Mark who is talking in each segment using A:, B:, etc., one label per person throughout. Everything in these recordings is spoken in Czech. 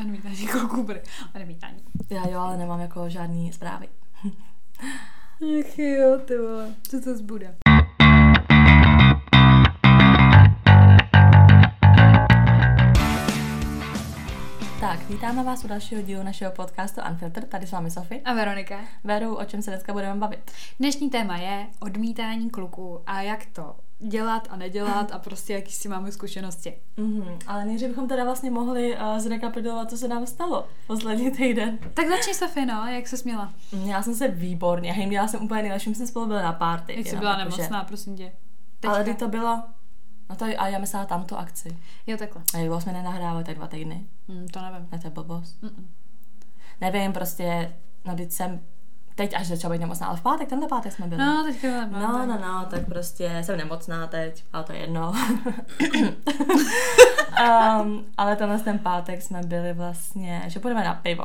A: Odmítání kluků, bude. Odmítání.
B: Já jo, ale nemám jako žádný zprávy.
A: Ach jo, ty vole. Co to zbude?
B: Tak, vítáme vás u dalšího dílu našeho podcastu Unfilter. Tady s vámi Sofie.
A: A Veronika?
B: Veru, o čem se dneska budeme bavit?
A: Dnešní téma je odmítání kluků a jak to dělat a nedělat a prostě jaký si máme zkušenosti.
B: Mm-hmm. Ale nejdřív bychom teda vlastně mohli uh, zrekapitulovat, co se nám stalo poslední týden.
A: Tak začni Sofie, no, jak se směla?
B: Měla jsem se výborně, hej, měla jsem úplně nejlepší, jsme spolu byli na party.
A: Jak jsi byla jako nemocná, prosím tě.
B: Teďka. Ale kdy to bylo? No to a já myslela tam tu akci.
A: Jo, takhle.
B: A jo, jsme nenahrávali tak dva týdny.
A: Mm, to nevím.
B: Ne, to je blbost. Mm-mm. Nevím, prostě, no teď jsem teď až začala být nemocná, ale v pátek, tenhle pátek jsme byli.
A: No, teďka
B: No, no, no, no, tak prostě jsem nemocná teď, ale to je jedno. um, ale tenhle ten pátek jsme byli vlastně, že půjdeme na pivo.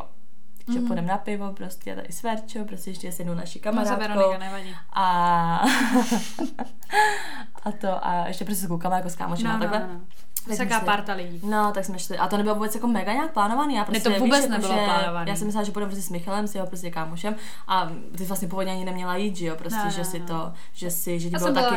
B: Že mm. půjdeme na pivo, prostě tady s Verčo, prostě ještě s jednou naší kamarádkou.
A: No, nevadí.
B: A, a to, a ještě prostě se koukáme jako s kámošem
A: no,
B: a takhle.
A: No, no. Taká parta lidí.
B: No, tak jsme šli. A to nebylo vůbec jako mega nějak plánovaný. Já prostě,
A: ne, to vůbec
B: víš,
A: nebylo
B: jako,
A: plánovaný.
B: Já jsem myslela, že půjdeme prostě s Michalem, s jeho prostě kámošem. A ty vlastně původně ani neměla jít, že jo? Prostě,
A: no,
B: že
A: no,
B: si
A: no.
B: to, že si, že ti bylo taky,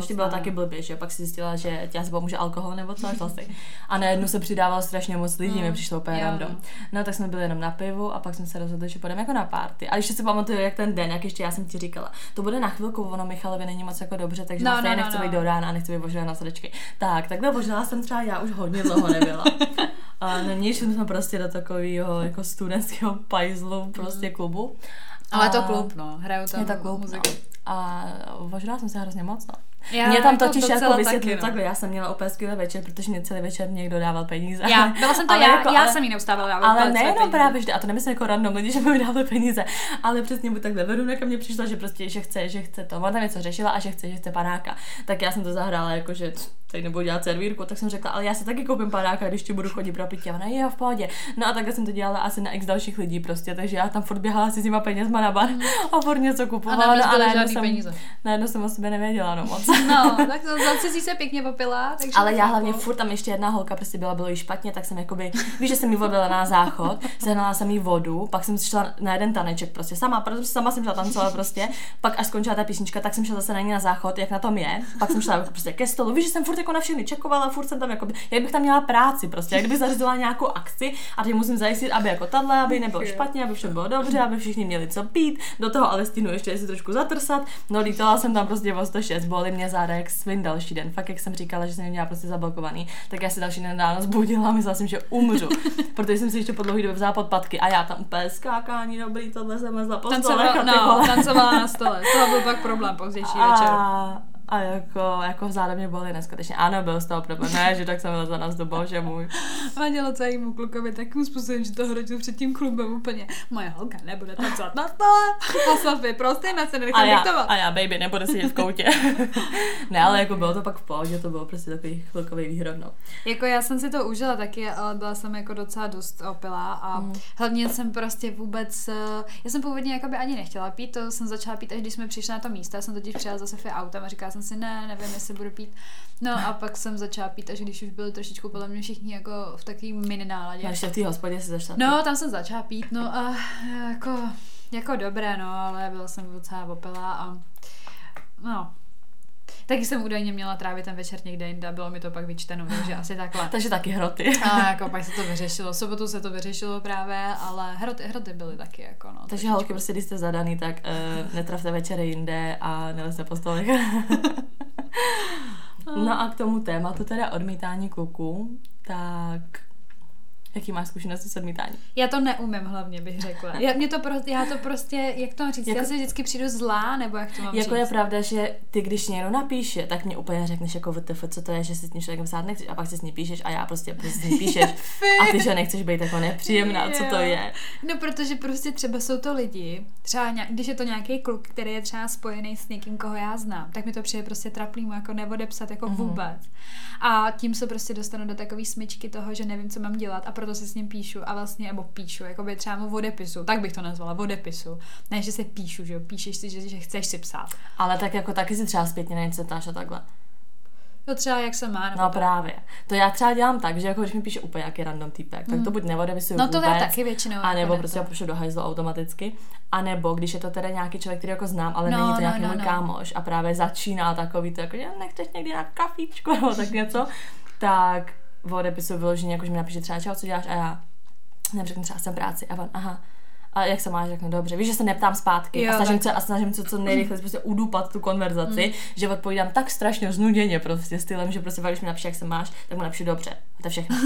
B: že ti bylo taky blbě, že jo? Pak si zjistila, že tě asi pomůže alkohol nebo co, vlastně. A najednou se přidávalo strašně moc lidí, mi přišlo úplně random. No, tak jsme byli jenom na pivu a pak jsme se rozhodli, že půjdeme jako na party. A ještě si pamatuju, jak ten den, jak ještě já jsem ti říkala, to bude na chvilku, ono Michalovi není moc jako dobře, takže
A: no,
B: no,
A: no, no,
B: nechci
A: no.
B: být do rána a nechci být na srdečky. Tak, možná jsem třeba já už hodně dlouho nebyla. A neměli jsme prostě do takového jako studentského pajzlu prostě klubu.
A: Ale to klub, no, hrajou tam
B: je to klub,
A: muziku.
B: No. A ožrala jsem se hrozně moc, no.
A: Já
B: mě tam
A: jako
B: totiž jako vysvětlil
A: no.
B: takhle, já jsem měla úplně skvělý večer, protože mě celý večer někdo dával peníze.
A: Já, byla jsem to
B: Ale
A: já,
B: jako,
A: já
B: ale-
A: jsem jí neustávala dávat
B: Ale
A: své
B: nejenom právě vždy, a to nemyslím jako random lidi, že mi dávali peníze, ale přesně buď takhle Verunika mě přišla, že prostě, že chce, že chce to, ona tam něco řešila a že chce, že chce panáka. Tak já jsem to zahrála jako, že teď nebudu dělat servírku, tak jsem řekla, ale já si taky koupím panáka, když ti budu chodit pro pití. A ona je v pohodě. No a takhle jsem to dělala asi na x dalších lidí prostě, takže já tam furt běhala si s těma penězma na bar a furt něco
A: A
B: kupovala.
A: navíc
B: no,
A: byly
B: najednou jsem,
A: peníze.
B: najednou jsem o sobě nevěděla, no moc.
A: No, tak to zase si se pěkně popila. Takže
B: Ale já hlavně furt tam ještě jedna holka prostě byla, bylo jí špatně, tak jsem jakoby, víš, že jsem jí vodila na záchod, sehnala jsem jí vodu, pak jsem šla na jeden taneček prostě sama, protože sama jsem šla tancovat prostě, pak až skončila ta písnička, tak jsem šla zase na ní na záchod, jak na tom je, pak jsem šla prostě ke stolu, víš, že jsem furt jako na všechny čekovala, furt jsem tam jako, jak bych tam měla práci prostě, jak kdybych zařizovala nějakou akci a teď musím zajistit, aby jako tahle, aby nebylo špatně, aby vše bylo dobře, aby všichni měli co pít, do toho ale stínu ještě si trošku zatrsat, no lítala jsem tam prostě o 106, boli mě záda jak svin další den, fakt jak jsem říkala, že jsem měla prostě zablokovaný, tak já se další den ráno zbudila a myslela jsem, že umřu, protože jsem si ještě po dlouhý době vzala podpatky a já tam úplně skákání, dobrý, tohle jsem mezla po a
A: Tancovala, no, tancovala na stole. To byl pak problém pozdější večer.
B: A, a jako, jako záda mě bolí neskutečně. Ano, byl z toho problém. Ne, že tak jsem lezla na zdu, bože můj.
A: Vadilo celému klukovi takým způsobem, že to hrotil před tím klubem úplně. Moje holka nebude tancovat na stole. A Sofie, prostě na se
B: A
A: nenechám
B: já,
A: diktovat.
B: a já, baby, nebude sedět v koutě. ne, ale jako bylo to pak v pohodě, to bylo prostě takový chvilkový výhrod, no.
A: Jako já jsem si to užila taky, ale byla jsem jako docela dost opilá a
B: Mm.
A: hlavně jsem prostě vůbec, eh, já jsem původně jakoby ani nechtěla pít, to jsem začala pít, až když jsme přišli na to místo, já jsem totiž přijela za Sofie autem a říkala jsem si, ne, nevím, jestli budu pít. No a pak jsem začala pít, až když už byli trošičku podle mě všichni jako v takový mini náladě.
B: Ještě v té hospodě si začala.
A: No, tam jsem začala pít, no a jako, jako dobré, no, ale byla jsem docela opilá a no. Taky jsem údajně měla trávit ten večer někde jinde bylo mi to pak vyčteno, takže asi takhle.
B: Takže taky hroty.
A: A jako pak se to vyřešilo. V sobotu se to vyřešilo právě, ale hroty, hroty byly taky jako no.
B: Takže holky, prostě když jste zadaný, tak uh, netravte večery jinde a nelezte po stolech. no a k tomu tématu teda odmítání kluků, tak jaký máš zkušenosti s odmítáním?
A: Já to neumím hlavně, bych řekla. Já, mě to prostě, já to prostě, jak to mám říct,
B: Jako-
A: já si vždycky přijdu zlá, nebo jak to mám
B: Jako
A: říct.
B: je pravda, že ty, když někdo napíše, tak mě úplně řekneš jako VTF, co to je, že si s tím člověkem psát nechceš a pak si s ní píšeš a já prostě, prostě s ní píšeš a ty, že nechceš být jako nepříjemná, co to je.
A: No, protože prostě třeba jsou to lidi, třeba nějak, když je to nějaký kluk, který je třeba spojený s někým, koho já znám, tak mi to přijde prostě traplý mu jako neodepsat jako
B: Mhm.
A: vůbec. A tím se prostě dostanu do takové smyčky toho, že nevím, co mám dělat a proto si s ním píšu a vlastně, nebo píšu, jako by třeba mu odepisu, tak bych to nazvala, odepisu. Ne, že se píšu, že jo, píšeš si, že, že chceš si psát.
B: Ale tak jako taky si třeba zpětně ptáš a takhle.
A: Jo, třeba jak se má. Nebo
B: No
A: tak.
B: právě. To já třeba dělám tak, že jako když mi píše úplně jaký random týpek, tak to buď neodepisuju
A: No to
B: vůbec,
A: já taky většinou.
B: a nebo
A: jako
B: prostě pošlu do hajzlu automaticky. A nebo když je to teda nějaký člověk, který jako znám, ale
A: No,
B: není to
A: no,
B: nějaký
A: no,
B: můj
A: no.
B: kámoš a právě začíná takový to, jako, že nechceš někdy na kafíčko nebo tak něco, tak odepisuju vyloženě, jako že mi napíše třeba čau, co děláš? A já neřeknu třeba jsem práci. A on, aha, a jak se máš, řeknu dobře. Víš, že se neptám zpátky
A: Jo,
B: a snažím
A: tak.
B: se, a snažím se co nejrychleji prostě udupat tu konverzaci,
A: Mm.
B: že odpovídám tak strašně znuděně prostě stylem, že prostě když mi napíše, jak se máš, tak mu napíšu dobře. A to všechno.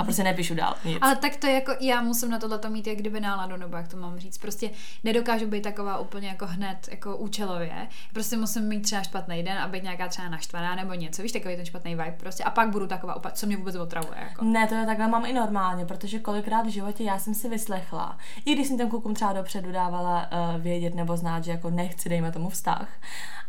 B: A prostě nepíšu dál nic.
A: Ale tak to je jako, já musím na tohle mít jak kdyby náladu, nebo jak to mám říct. Prostě nedokážu být taková úplně jako hned, jako účelově. Prostě musím mít třeba špatný den a být nějaká třeba naštvaná nebo něco, víš, takový ten špatný vibe prostě. A pak budu taková, co mě vůbec otravuje. Jako.
B: Ne, to je takhle mám i normálně, protože kolikrát v životě já jsem si vyslechla, i když jsem těm klukům třeba dopředu dávala uh, vědět nebo znát, že jako nechci, dejme tomu vztah,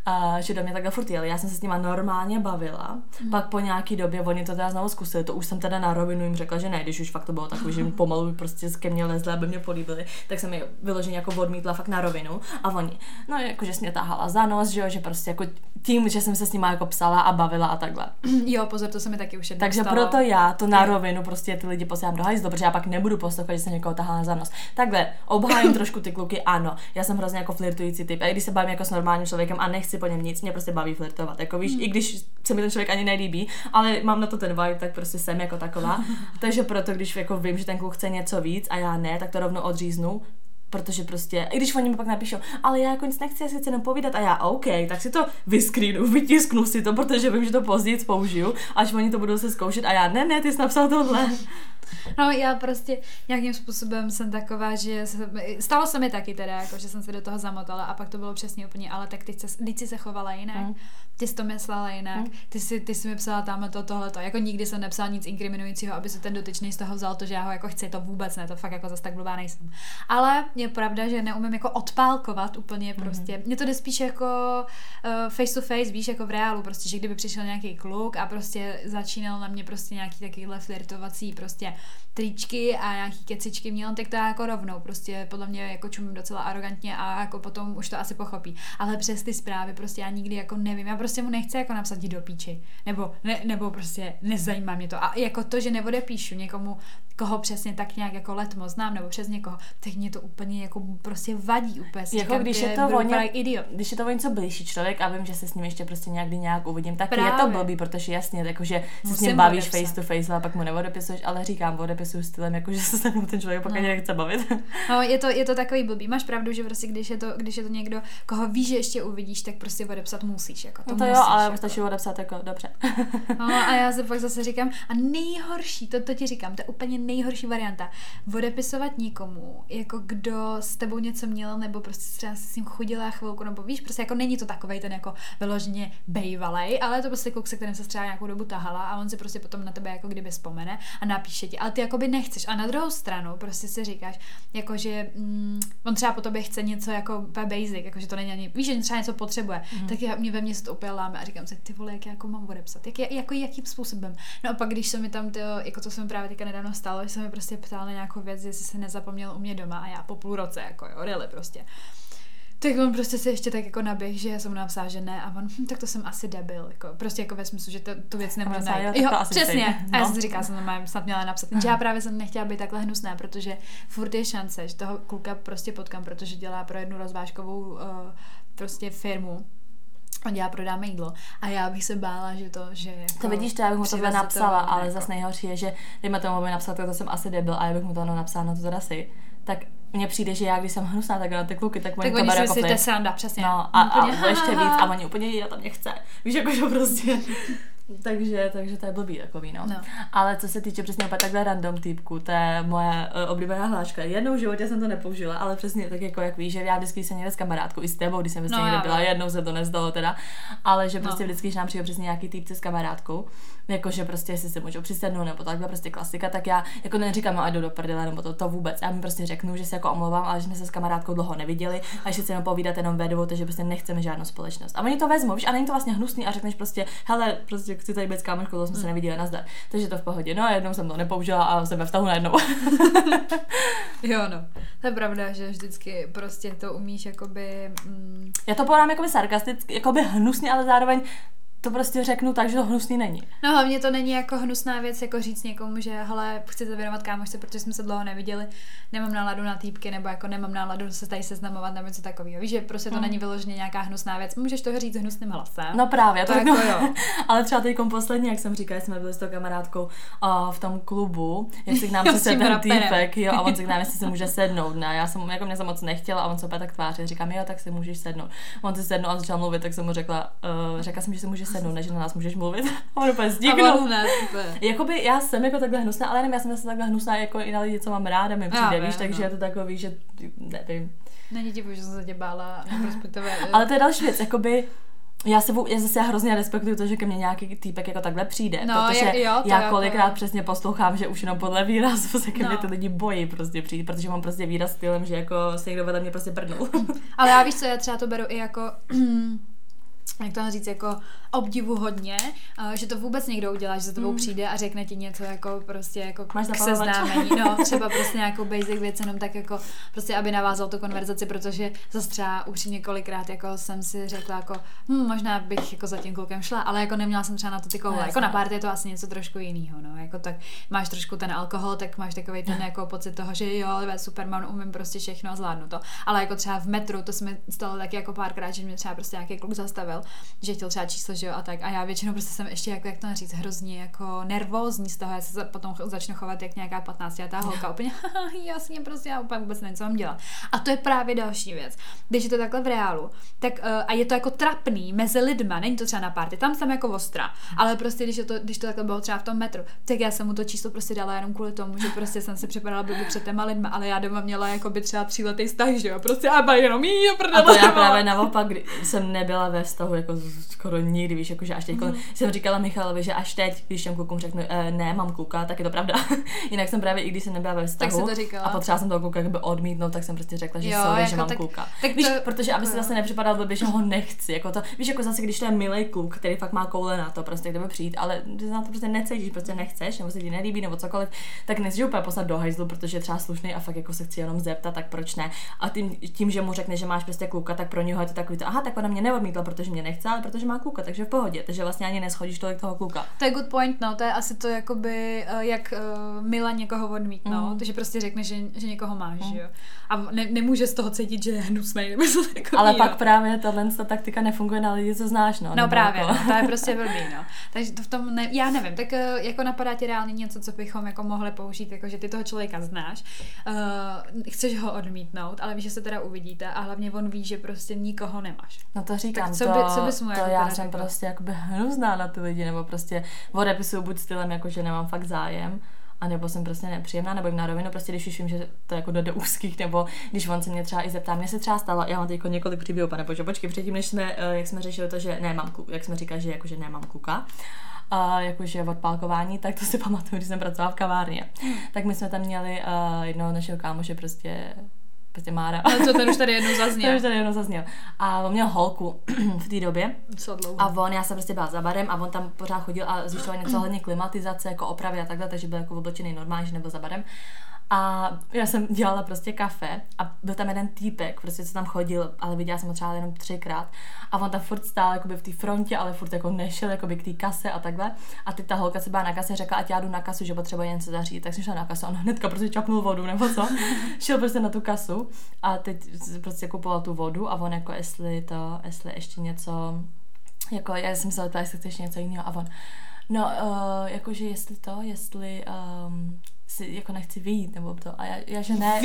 B: uh, že do mě takhle furt jeli. Já jsem se s nima normálně bavila, mm. pak po nějaký době oni to teda znovu zkusili, to už jsem teda na rovinu jim řekla, že ne, když už fakt to bylo takový, že pomalu prostě ke mně lezli, aby mě políbili, tak jsem je vyloženě jako odmítla fakt na rovinu a oni, no jakože jsi mě tahala za nos, že jo, že prostě jako tím, že jsem se s nima jako psala a bavila a takhle.
A: Jo, pozor, to se mi taky už jednou
B: Takže
A: stalo.
B: proto já to na rovinu prostě ty lidi posílám do hajzlu, protože já pak nebudu poslouchat, že jsem někoho tahala za nos. Takhle, obhájím trošku ty kluky, ano, já jsem hrozně jako flirtující typ. A i když se bavím jako s normálním člověkem a nechci po něm nic, mě prostě baví flirtovat. Jako víš, i když se mi ten člověk ani nelíbí, ale mám na to ten vibe, tak prostě jsem jako taková. Takže proto, když jako vím, že ten kluk chce něco víc a já ne, tak to rovnou odříznu. Protože prostě, i když oni mi pak napíšou, ale já jako nic nechci, já si chci jenom povídat a já, OK, tak si to vyscreenu, vytisknu si to, protože vím, že to později použiju, až oni to budou se zkoušet a já, ne, ne, ty jsi napsal tohle.
A: No já prostě nějakým způsobem jsem taková, že se, stalo se mi taky teda, jako, že jsem se do toho zamotala a pak to bylo přesně úplně, ale tak ty, se, ty jsi se chovala jinak,
B: Mm.
A: ty jsi to myslela jinak,
B: Mm.
A: ty, jsi, ty jsi mi psala tam to, tohleto, jako nikdy jsem nepsala nic inkriminujícího, aby se ten dotyčný z toho vzal to, že já ho jako chci, to vůbec ne, to fakt jako zase tak blbá nejsem. Ale je pravda, že neumím jako odpálkovat úplně prostě, mm. mně to jde spíš jako uh, face to face, víš, jako v reálu, prostě, že kdyby přišel nějaký kluk a prostě začínal na mě prostě nějaký takovýhle flirtovací prostě tričky a nějaký kecičky měl, tak to já jako rovnou, prostě podle mě jako čumím docela arrogantně a jako potom už to asi pochopí. Ale přes ty zprávy prostě já nikdy jako nevím, já prostě mu nechci jako napsat do píči, nebo, ne, nebo prostě nezajímá mě to. A jako to, že neodepíšu někomu, koho přesně tak nějak jako letmo znám, nebo přes někoho, tak mě to úplně jako prostě vadí úplně.
B: Jako
A: říkám,
B: když je to
A: budu
B: o ně-
A: vypadat idiot.
B: Když je to o něco blížší člověk a vím, že se s ním ještě prostě někdy nějak uvidím, tak je to
A: Právě.
B: blbý, protože jasně, jakože se s ním bavíš
A: odepsat.
B: face to face, ale pak mu neodepisuješ, ale říkám, odepisuju stylem, jakože se se mnou ten člověk pak
A: No.
B: ani nechce bavit.
A: No, je to, je to takový blbý. Máš pravdu, že prostě když je to, když je to někdo, koho víš, že ještě uvidíš, tak prostě odepsat musíš. Jako, to
B: No to
A: musíš,
B: jo, ale
A: jako.
B: stačí odepsat jako dobře.
A: No, a já se pak zase říkám, a nejhorší, to, to ti říkám, to je úplně nejhorší varianta, odepisovat někomu, jako kdo s tebou něco měl, nebo prostě třeba si s ním chodila chvilku, nebo víš, prostě jako není to takovej ten jako vyloženě bejvalej, ale je to prostě kluk, se kterým se třeba nějakou dobu tahala a on si prostě potom na tebe jako kdyby vzpomene a napíše ti, ale ty jakoby nechceš. A na druhou stranu prostě si říkáš, jako že mm, on třeba po tobě chce něco jako basic, jako že to není ani, víš, že třeba něco potřebuje, mm. tak já, mě ve mně se to láme a říkám si, ty vole, jak já jako mám odepsat, jak, jako jakým způsobem. No a pak, když se mi tam, to, jako to se mi právě teďka nedávno stalo, že se mi prostě ptal na nějakou věc, jestli se nezapomněl u mě doma a já po půl roce, jako jo, really prostě. Tak on prostě se ještě tak jako naběh, že já jsem napsala, že ne a on, hm, tak to jsem asi debil, jako prostě jako ve smyslu, že to, tu věc nemůžu najít.
B: jo,
A: přesně.
B: stejně,
A: A já
B: no.
A: jsem si říkala, jsem to snad měla napsat. Jenže já právě jsem nechtěla být takhle hnusná, protože furt je šance, že toho kluka prostě potkám, protože dělá pro jednu rozvážkovou uh, prostě firmu. On dělá prodáme jídlo a já bych se bála, že to, že jako
B: To vidíš, to já bych mu tohle napsala,
A: to,
B: ale
A: jako-
B: zas nejhorší je, že dejme tomu, aby napsal, tak to jsem asi debil a já bych mu to ano napsala, no to teda si. Tak mně přijde, že já, když jsem hnusná tak na ty kluky, tak oni
A: tak
B: to
A: oni
B: berou
A: si
B: jako
A: to je
B: flip.
A: sranda, přesně.
B: No a, a
A: Úplně,
B: ještě víc a oni úplně, já tam nechce. Víš, jako že prostě. Takže, takže to je blbý takový, no.
A: No.
B: Ale co se týče přesně opět takhle random typku, to je moje uh, oblíbená hláška. Jednou v životě jsem to nepoužila, ale přesně tak jako jak víš, že já vždycky jsem někde s kamarádkou, i s tebou, když jsem vlastně
A: No,
B: někde byla, jednou se to nestalo teda, ale že prostě
A: No.
B: vždycky, když nám přijde přesně nějaký týpce s kamarádkou, jakože prostě jestli se můžou přisednout nebo takhle prostě klasika, tak já jako neříkám, no, ať jdu do prdele nebo to, to vůbec. Já mi prostě řeknu, že se jako omlouvám, ale že jsme se s kamarádkou dlouho neviděli a že si jenom povídat jenom ve dvou, takže prostě nechceme žádnou společnost. A oni to vezmou, víš, a není to vlastně hnusný a řekneš prostě, hele, prostě chci tady být s kámoškou, to jsme se neviděli, nazdar. Takže to v pohodě. No a jednou jsem to nepoužila a jsem ve vztahu najednou.
A: Jo, no. To je pravda, že vždycky prostě to umíš jakoby... Mm,
B: Já to podám jakoby sarkasticky, jakoby hnusně, ale zároveň to prostě řeknu tak, že to hnusný není.
A: No hlavně to není jako hnusná věc, jako říct někomu, že hele, chci se věnovat kámošce, protože jsme se dlouho neviděli, nemám náladu na týpky, nebo jako nemám náladu se tady seznamovat nebo něco takového. Víš, že prostě to
B: Mm.
A: není vyloženě nějaká hnusná věc. Můžeš to říct hnusným hlasem.
B: No právě,
A: To
B: to
A: jako
B: řeknu.
A: jo.
B: Ale třeba teď poslední, jak jsem říkala, jsme byli s tou kamarádkou uh, v tom klubu, jak si k nám přišel ten
A: raperem.
B: týpek, jo, a on se k nám, jestli se může sednout, ne, já jsem, jako mě jsem moc nechtěla a on se opět tak tvářil, říkám, jo, tak si můžeš sednout. On si sednul a začal mluvit, tak jsem mu řekla, uh, řekla jsem, že si můžeš sednout, že na nás můžeš mluvit. A on úplně zdíknul. Jakoby já jsem jako takhle hnusná, ale nevím, já jsem zase takhle hnusná jako i na lidi, co mám ráda, mi přijde,
A: Já
B: víš,
A: vím,
B: takže
A: no.
B: je to takový, že nevím.
A: Není divu, že jsem se tě bála respektive,
B: Ale to je další věc, jakoby já se já zase já hrozně respektuju to, že ke mně nějaký týpek jako takhle přijde,
A: No,
B: protože
A: jo,
B: já
A: jako-
B: kolikrát přesně poslouchám, že už jenom podle výrazu se ke mně
A: No.
B: ty lidi bojí prostě přijít, protože mám prostě výraz stylem, že jako se někdo vedle mě prostě prdnul.
A: Ale já víš co, já třeba to beru i jako jak to říct, jako obdivu hodně, eh, že to vůbec někdo udělá, že za tebou přijde a řekne ti něco jako prostě jako
B: Máš
A: k seznámení, no, třeba prostě nějakou basic věc, jenom tak jako prostě, aby navázal tu konverzaci, protože zase třeba upřímně kolikrát jako jsem si řekla jako, hm, možná bych jako za tím klukem šla, ale jako neměla jsem třeba na to ty koule,
B: No,
A: jako na párty je to asi něco trošku jiného, no, jako tak máš trošku ten alkohol, tak máš takový ten jako pocit toho, že jo, ale Superman umím prostě všechno a zvládnu to, ale jako třeba v metru, to se mi stalo taky jako párkrát, že mě třeba prostě nějaký kluk zastavil, že chtěl třeba číslo, že jo, a tak. A já většinou prostě jsem ještě, jako, jak to říct, hrozně jako nervózní z toho, já se potom začnu chovat jak nějaká 15 letá holka, úplně, "Haha, jasně, prostě já úplně vůbec nevím, co mám dělat. A to je právě další věc. Když je to takhle v reálu, tak uh, a je to jako trapný mezi lidma, není to třeba na party, tam jsem jako ostra, ale prostě když, je to, když to takhle bylo třeba v tom metru, tak já jsem mu to číslo prostě dala jenom kvůli tomu, že prostě jsem si připadala blbě před těma lidma, ale já doma měla jako by třeba tříletý vztah, že jo, prostě a jenom jí,
B: A to já právě naopak, jsem nebyla ve vztahu jako z- skoro nikdy, víš, jakože až teď,
A: Mhm.
B: mm. jsem říkala Michalovi, že až teď, když těm klukům řeknu, e, ne, mám kluka, tak je to pravda. Jinak jsem právě, i když jsem nebyla ve vztahu
A: to říkala.
B: a potřeba jsem toho kluka jakoby odmítnout, tak jsem prostě řekla, že
A: Jo,
B: sorry,
A: jako
B: že mám
A: tak-
B: kluka.
A: tak
B: víš,
A: to-
B: protože aby
A: jako
B: si
A: jo.
B: zase nepřipadal blbě, že ho nechci, jako to, víš, jako zase, když to je milý kluk, který fakt má koule na to, prostě kdyby přijít, ale ty na to prostě necítíš, prostě nechceš, nebo se ti nelíbí, nebo cokoliv, tak nechceš ho úplně poslat do hajzlu, protože je třeba slušný a fakt jako se chci jenom zeptat, tak proč ne? A tím, tím že mu řekne, že máš prostě kluka, tak pro něho je to takový to, aha, tak ona mě neodmítla, protože mě nechce, ale protože má kluka, takže v pohodě, takže vlastně ani neschodíš tolik toho kluka.
A: To je good point, no, to je asi to jakoby, eh, jak uh, Mila někoho odmítnout,
B: Mhm.
A: že prostě řekne, že, že někoho máš, že jo. A ne, nemůže z toho cítit, že je hnusnej, nebo něco takového.
B: Ale pak právě tahle ta taktika nefunguje na lidi, co znáš, no.
A: No právě,
B: Jako...
A: no, to je prostě blbý, no. Takže to v tom, ne, já nevím, tak eh, jako napadá ti reálně něco, co bychom jako mohli použít, jako že ty toho člověka znáš, uh, chceš ho odmítnout, ale víš, že se teda uvidíte a hlavně on ví, že prostě nikoho nemáš.
B: No to říkám,
A: Tak co
B: to,
A: by- co bys mu
B: to
A: jako
B: já jsem
A: řekla?
B: prostě jakoby hnusná na ty lidi, nebo prostě odepisuju buď stylem, jako že nemám fakt zájem, a nebo jsem prostě nepříjemná, nebo jim na rovinu, prostě když už vím, že to jako jde do úzkých, nebo když on se mě třeba i zeptá, mě se třeba stalo, já mám teď několik příběhů, pane Bože, počkej, předtím, než jsme, eh, jak jsme řešili to, že nemám kluka, jak jsme říkali, že jakože nemám kluka, a jakože odpálkování, tak to si pamatuju, když jsem pracovala v kavárně. Tak my jsme tam měli uh, jednoho našeho kámoše prostě prostě Mára.
A: No co, ten už tady jednou
B: To
A: zazněl.
B: už tady jednou zazněl. A on měl holku v té době.
A: Co dlouho.
B: A on, já jsem prostě byla za barem a on tam pořád chodil a zjišťoval něco hodně klimatizace, jako opravy a takhle, takže byl jako oblečený normálně, že nebyl za barem. A já jsem dělala prostě kafe a byl tam jeden týpek, prostě co tam chodil, ale viděla jsem ho třeba jenom třikrát. A on tam furt stál jakoby v té frontě, ale furt jako nešel jakoby k té kase a takhle. A teď ta holka se byla na kase, řekla, ať já jdu na kasu, že potřebuje něco zařídit. Tak jsem šla na kasu a on hnedka prostě čapnul vodu nebo co. Šel prostě na tu kasu a teď prostě kupoval tu vodu a on jako jestli to, jestli ještě něco, jako já jsem se ptala, jestli chce ještě něco jiného a on, no, uh, jakože jestli to, jestli um, si jako nechci vyjít, nebo to. A já, já že ne,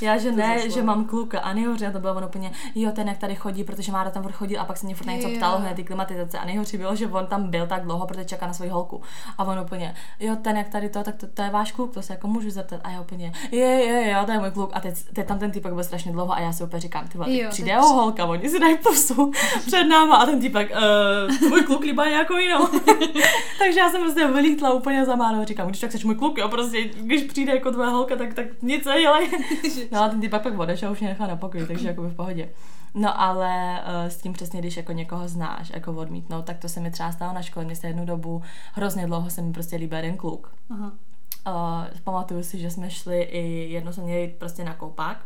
B: já že ne, že mám kluka. A nejhorší, a to bylo on úplně, jo, ten jak tady chodí, protože Mára tam furt chodil a pak se mě furt na něco
A: Jo.
B: ptalo hned ty klimatizace. A nejhorší bylo, že on tam byl tak dlouho, protože čeká na svoji holku. A on úplně, jo, ten jak tady to, tak to, to je váš kluk, to se jako můžu zeptat. A já úplně, je, je, jo, to je můj kluk. A teď, teď tam ten týpek byl strašně dlouho a já si úplně říkám, ty vole, přijde jeho holka, oni si dají pusu před náma a ten týpek, uh, tvůj kluk líbá nějakou jinou. Takže já jsem prostě vylítla úplně za Márou a říkám, když tak seš můj kluk, jo, prostě, když přijde jako tvoje holka, tak, tak nic nedělej. No a ten týpek pak odešel, už mě nechal na pokoji, takže jako v pohodě. No ale uh, s tím přesně, když jako někoho znáš, jako odmítnout, tak to se mi třeba stalo na škole, mě se jednu dobu, hrozně dlouho se mi prostě líbil jeden kluk.
A: Aha.
B: Uh, pamatuju si, že jsme šli i jednou jsme měli prostě na koupák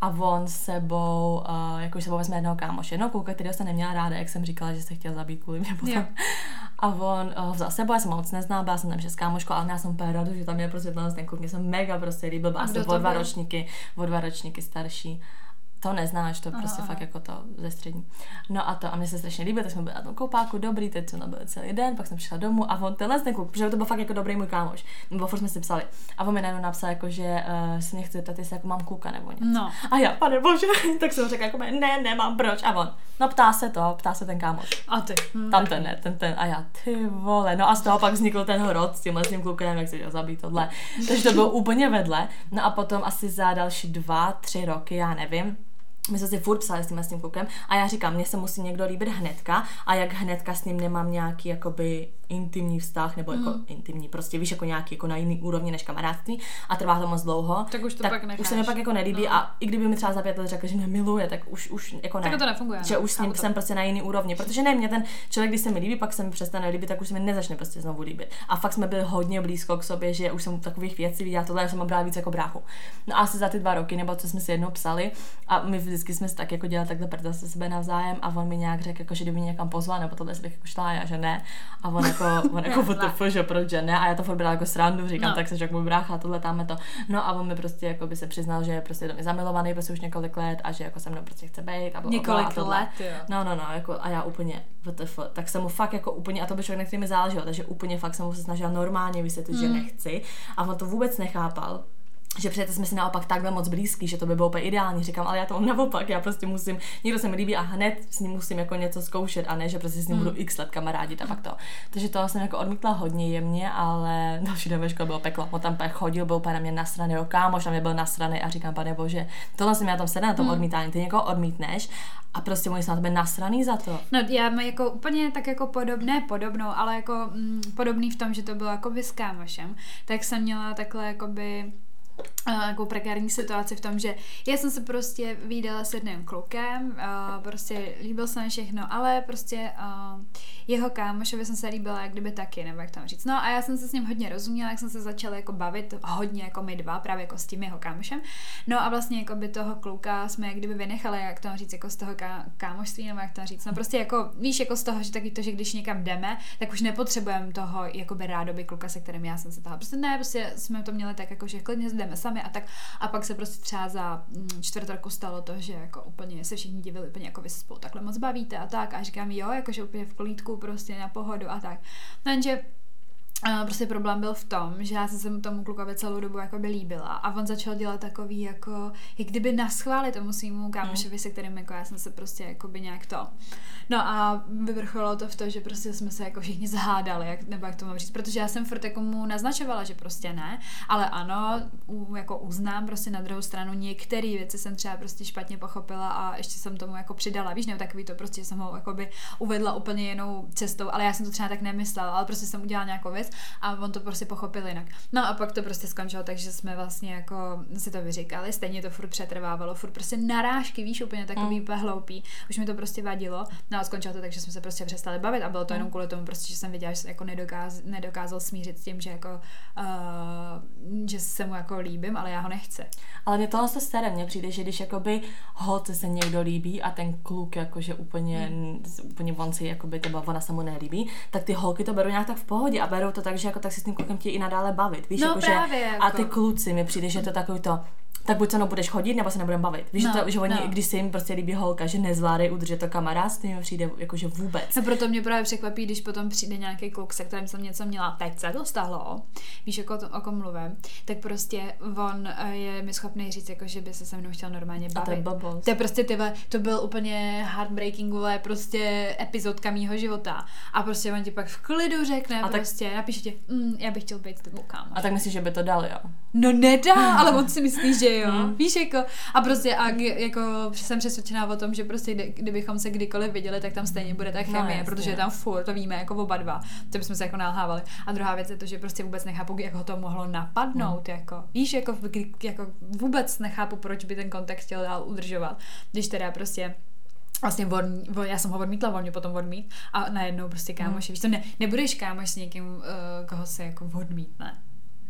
B: a on sebou, uh, jako sebou vezme jednoho kámoše, jednoho kluka, kterého se neměla ráda, jak jsem říkala, že se chtěl zabít kvůli mě potom.
A: Jo.
B: A on uh, vzal sebou, já jsem ho moc neznala, byla jsem tam že s kámoškou, ale já jsem úplně ráda, že tam je prostě ten kluk, mě jsem mega prostě líbil, byla jsem
A: to
B: o dva ročníky, o dva ročníky starší. To neznáš, to
A: Aha,
B: prostě
A: aha.
B: fakt jako to ze střední. No a to, a mně se strašně líbilo, tak jsme byli na tom koupáku, dobrý, teď jsme tam byli celý den, pak jsem přišla domů a on tenhle ten kluk, protože to byl fakt jako dobrý můj kámoš, nebo furt jsme si psali. A on mi najednou napsal, jako, že uh, si mě chce zeptat, jestli jako mám kluka nebo něco.
A: No.
B: A já, pane bože, tak jsem řekla, jako, ne, nemám, proč. A on, no ptá se to, ptá se ten kámoš.
A: A ty. Hm.
B: Tam ten ne, ten ten. A já, ty vole. No a z toho pak vznikl ten hrot s tímhle s tím klukem, jak se chtěl zabít tohle. Takže to bylo úplně vedle. No a potom asi za další dva, tři roky, já nevím, my jsme si furt psali s tím, s tím klukem a já říkám, mně se musí někdo líbit hnedka a jak hnedka s ním nemám nějaký jakoby intimní vztah, nebo jako
A: Mm.
B: intimní, prostě víš, jako nějaký jako na jiný úrovni než kamarádství a trvá to moc dlouho.
A: Tak už to
B: tak
A: pak
B: už
A: necháš.
B: se mi pak jako nelíbí
A: No.
B: a i kdyby mi třeba za pět let řekl, že mě miluje, tak už, už jako ne.
A: Tak to nefunguje.
B: Že
A: no.
B: už s ním jsem prostě na jiný úrovni, protože ne, mě ten člověk, když se mi líbí, pak se mi přestane líbit, tak už se mi nezačne prostě znovu líbit. A fakt jsme byli hodně blízko k sobě, že už jsem takových věcí viděla, tohle já jsem brala víc jako bráchu. No a asi za ty dva roky, nebo co jsme si jednou psali, a my vždycky jsme tak jako dělali takhle prdel se sebe navzájem a on mi nějak řekl, jako, že kdyby mě někam pozval, nebo tohle bych jako šla, a já, že ne. A on jako, on jako WTF, že proč, že ne. A já to furt brala jako srandu, říkám,
A: No.
B: tak se jak můj brácha, tohle tam to. No a on mi prostě jako by se přiznal, že je prostě do mě zamilovaný, prostě už několik let a že jako se mnou prostě chce být. A bla, a
A: Několik
B: tohle.
A: let, jo.
B: No, no, no, jako, a já úplně, WTF, tak jsem mu fakt jako úplně, a to by člověk, na který mi záleželo, takže úplně fakt jsem mu se snažila normálně vysvětlit, že
A: Mm.
B: nechci. A on to vůbec nechápal že přece jsme si naopak takhle moc blízký, že to by bylo úplně ideální. Říkám, ale já to mám naopak, já prostě musím, někdo se mi líbí a hned s ním musím jako něco zkoušet a ne, že prostě s ním
A: Hmm.
B: budu x let kamarádit a pak to. Takže to jsem jako odmítla hodně jemně, ale další den ve škole bylo peklo. On tam chodil, byl úplně na mě nasraný, jo, kámoš na mě byl nasraný a říkám, pane bože, tohle jsem já tam sedla na tom
A: Hmm.
B: odmítání, ty někoho odmítneš a prostě oni jsou na tebe nasraný za to.
A: No já mám jako úplně tak jako podobné, podobnou, ale jako mm, podobný v tom, že to bylo jako s kámošem, tak jsem měla takhle jakoby jako prekární situaci v tom, že já jsem se prostě výdala s jedným klukem, uh, prostě líbil se mi všechno, ale prostě uh, jeho kámošovi jsem se líbila jak kdyby taky, nebo jak tam říct. No a já jsem se s ním hodně rozuměla, jak jsem se začala jako bavit hodně jako my dva, právě jako s tím jeho kámošem. No a vlastně jako by toho kluka jsme jak kdyby vynechali, jak to říct, jako z toho ká- kámošství, nebo jak to říct. No prostě jako, víš, jako z toho, že taky to, že když někam jdeme, tak už nepotřebujeme toho jakoby rádoby kluka, se kterým já jsem se toho. Prostě ne, prostě jsme to měli tak jako, že klidně jdeme sami a tak. A pak se prostě třeba za mm, čtvrt roku stalo to, že jako úplně se všichni divili, úplně jako vy se spolu takhle moc bavíte a tak. A říkám, jo, jakože úplně v klídku, prostě na pohodu a tak. No jenže a prostě problém byl v tom, že já jsem se mu tomu klukovi celou dobu jako by líbila. A on začal dělat takový jako, jak kdyby naschválit tomu svýmu kámošovi, se kterým jako já jsem se prostě jako by nějak to. No a vyvrcholilo to v to, že prostě jsme se jako všichni zhádali, jak, nebo jak to mám říct, protože já jsem furt jako mu naznačovala, že prostě ne, ale ano, u, jako uznám prostě na druhou stranu některé věci jsem třeba prostě špatně pochopila a ještě jsem tomu jako přidala, víš, nebo takový to prostě jsem ho jako by uvedla úplně jinou cestou, ale já jsem to třeba tak nemyslela, ale prostě jsem udělala nějakou věc a on to prostě pochopil jinak. No a pak to prostě skončilo tak, že jsme vlastně jako si to vyříkali, stejně to furt přetrvávalo, furt prostě narážky, víš, úplně takový
B: Mm.
A: mm. hloupý, už mi to prostě vadilo. No a skončilo to tak, že jsme se prostě přestali bavit a bylo to
B: Mm.
A: jenom kvůli tomu, prostě, že jsem viděla, že se jako nedokáz, nedokázal smířit s tím, že jako, uh, že se mu jako líbím, ale já ho nechci.
B: Ale mě tohle se sere, mně přijde, že když jakoby holce se někdo líbí a ten kluk jakože úplně, hmm. úplně on si jakoby třeba ona se mu nelíbí, tak ty holky to berou nějak tak v pohodě a berou to tak, že jako tak si s tím klukem chtějí i nadále bavit, víš,
A: No
B: jako,
A: právě,
B: že,
A: jako.
B: a ty kluci mi přijde, že je to takový to, tak buď se mnou budeš chodit, nebo se nebudeme bavit. Víš,
A: No,
B: že, to, že oni,
A: no.
B: když se jim prostě líbí holka, že nezvládají udržet to kamarádství, mi přijde jakože vůbec.
A: No proto mě právě překvapí, když potom přijde nějaký kluk, se kterým jsem něco měla, teď se to stalo, víš, jako to, o kom mluvím, tak prostě on eh, je mi schopný říct, jako, že by se se mnou chtěl normálně
B: A
A: bavit.
B: to je blbost.
A: To je prostě ty vole, to byl úplně heartbreaking, vole, prostě epizodka mýho života. A prostě on ti pak v klidu řekne,
B: A
A: a
B: tak-
A: prostě napíše ti, mm, já bych chtěl být s tebou kámo.
B: A tak myslíš, že by to dal, jo?
A: No nedá, ale on si myslí, že jo.
B: Hmm.
A: Víš, jako, a prostě a jako jsem přesvědčená o tom, že prostě kdy, kdybychom se kdykoliv viděli, tak tam stejně bude ta
B: No,
A: chemie,
B: jasně.
A: protože je tam furt, to víme jako oba dva. To bychom se jako nalhávali. A druhá věc je to, že prostě vůbec nechápu, jak ho to mohlo napadnout,
B: Hmm.
A: jako. Víš, jako, jako vůbec nechápu, proč by ten kontakt chtěl dál udržovat. Když teda prostě Vlastně on, on, já jsem ho odmítla, on mě potom odmít a najednou prostě kámoš,
B: Hmm.
A: víš to, ne, nebudeš kámoš s někým, uh, koho se jako odmítne.